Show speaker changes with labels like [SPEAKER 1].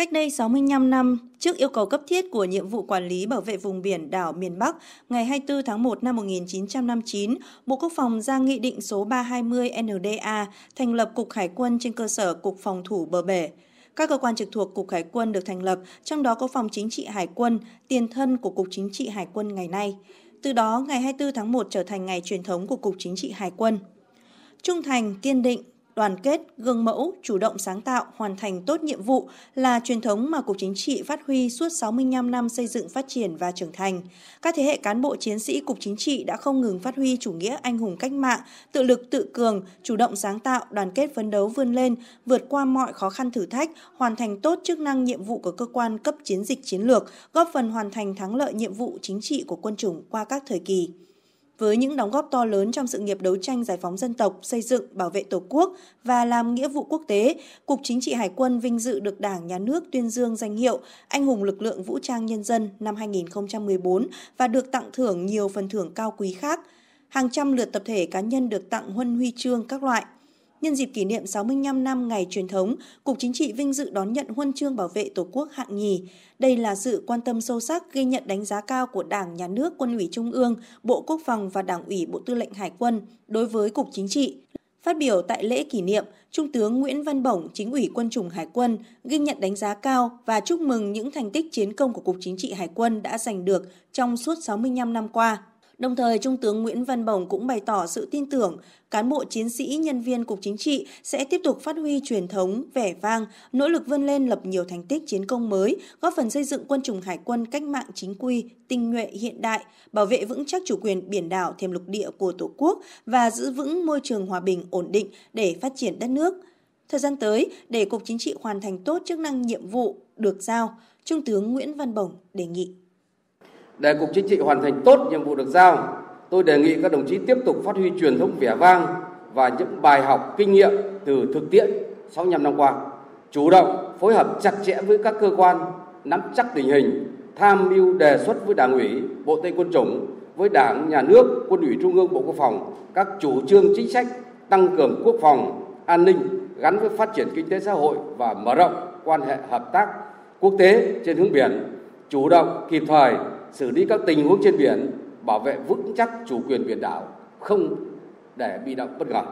[SPEAKER 1] Cách đây 65 năm, trước yêu cầu cấp thiết của nhiệm vụ quản lý bảo vệ vùng biển đảo miền Bắc, ngày 24 tháng 1 năm 1959, Bộ Quốc phòng ra nghị định số 320 NDA thành lập Cục Hải quân trên cơ sở Cục Phòng thủ bờ bể. Các cơ quan trực thuộc Cục Hải quân được thành lập, trong đó có Phòng Chính trị Hải quân, tiền thân của Cục Chính trị Hải quân ngày nay. Từ đó, ngày 24 tháng 1 trở thành ngày truyền thống của Cục Chính trị Hải quân. Trung thành, kiên định, đoàn kết, gương mẫu, chủ động sáng tạo, hoàn thành tốt nhiệm vụ là truyền thống mà Cục Chính trị phát huy suốt 65 năm xây dựng phát triển và trưởng thành. Các thế hệ cán bộ chiến sĩ Cục Chính trị đã không ngừng phát huy chủ nghĩa anh hùng cách mạng, tự lực tự cường, chủ động sáng tạo, đoàn kết phấn đấu vươn lên, vượt qua mọi khó khăn thử thách, hoàn thành tốt chức năng nhiệm vụ của cơ quan cấp chiến dịch chiến lược, góp phần hoàn thành thắng lợi nhiệm vụ chính trị của quân chủng qua các thời kỳ. Với những đóng góp to lớn trong sự nghiệp đấu tranh giải phóng dân tộc, xây dựng, bảo vệ Tổ quốc và làm nghĩa vụ quốc tế, Cục Chính trị Hải quân vinh dự được Đảng, Nhà nước tuyên dương danh hiệu Anh hùng lực lượng vũ trang nhân dân năm 2014 và được tặng thưởng nhiều phần thưởng cao quý khác. Hàng trăm lượt tập thể cá nhân được tặng huân huy chương các loại – Nhân dịp kỷ niệm 65 năm ngày truyền thống, Cục Chính trị vinh dự đón nhận huân chương bảo vệ Tổ quốc hạng nhì. Đây là sự quan tâm sâu sắc ghi nhận đánh giá cao của Đảng, Nhà nước, Quân ủy Trung ương, Bộ Quốc phòng và Đảng ủy Bộ Tư lệnh Hải quân đối với Cục Chính trị. Phát biểu tại lễ kỷ niệm, Trung tướng Nguyễn Văn Bổng, chính ủy quân chủng Hải quân, ghi nhận đánh giá cao và chúc mừng những thành tích chiến công của Cục Chính trị Hải quân đã giành được trong suốt 65 năm qua. Đồng thời, Trung tướng Nguyễn Văn Bồng cũng bày tỏ sự tin tưởng cán bộ chiến sĩ, nhân viên Cục Chính trị sẽ tiếp tục phát huy truyền thống, vẻ vang, nỗ lực vươn lên lập nhiều thành tích chiến công mới, góp phần xây dựng quân chủng hải quân cách mạng chính quy, tinh nhuệ hiện đại, bảo vệ vững chắc chủ quyền biển đảo thêm lục địa của Tổ quốc và giữ vững môi trường hòa bình ổn định để phát triển đất nước. Thời gian tới, để Cục Chính trị hoàn thành tốt chức năng nhiệm vụ được giao, Trung tướng Nguyễn Văn Bồng đề nghị.
[SPEAKER 2] Để Cục Chính trị hoàn thành tốt nhiệm vụ được giao, tôi đề nghị các đồng chí tiếp tục phát huy truyền thống vẻ vang và những bài học kinh nghiệm từ thực tiễn 65 năm qua, chủ động phối hợp chặt chẽ với các cơ quan nắm chắc tình hình, tham mưu đề xuất với Đảng ủy, Bộ Tây Quân chủng, với Đảng, Nhà nước, Quân ủy Trung ương, Bộ Quốc phòng các chủ trương chính sách tăng cường quốc phòng, an ninh gắn với phát triển kinh tế xã hội và mở rộng quan hệ hợp tác quốc tế trên hướng biển, chủ động kịp thời xử lý các tình huống trên biển, bảo vệ vững chắc chủ quyền biển đảo, không để bị động bất ngờ.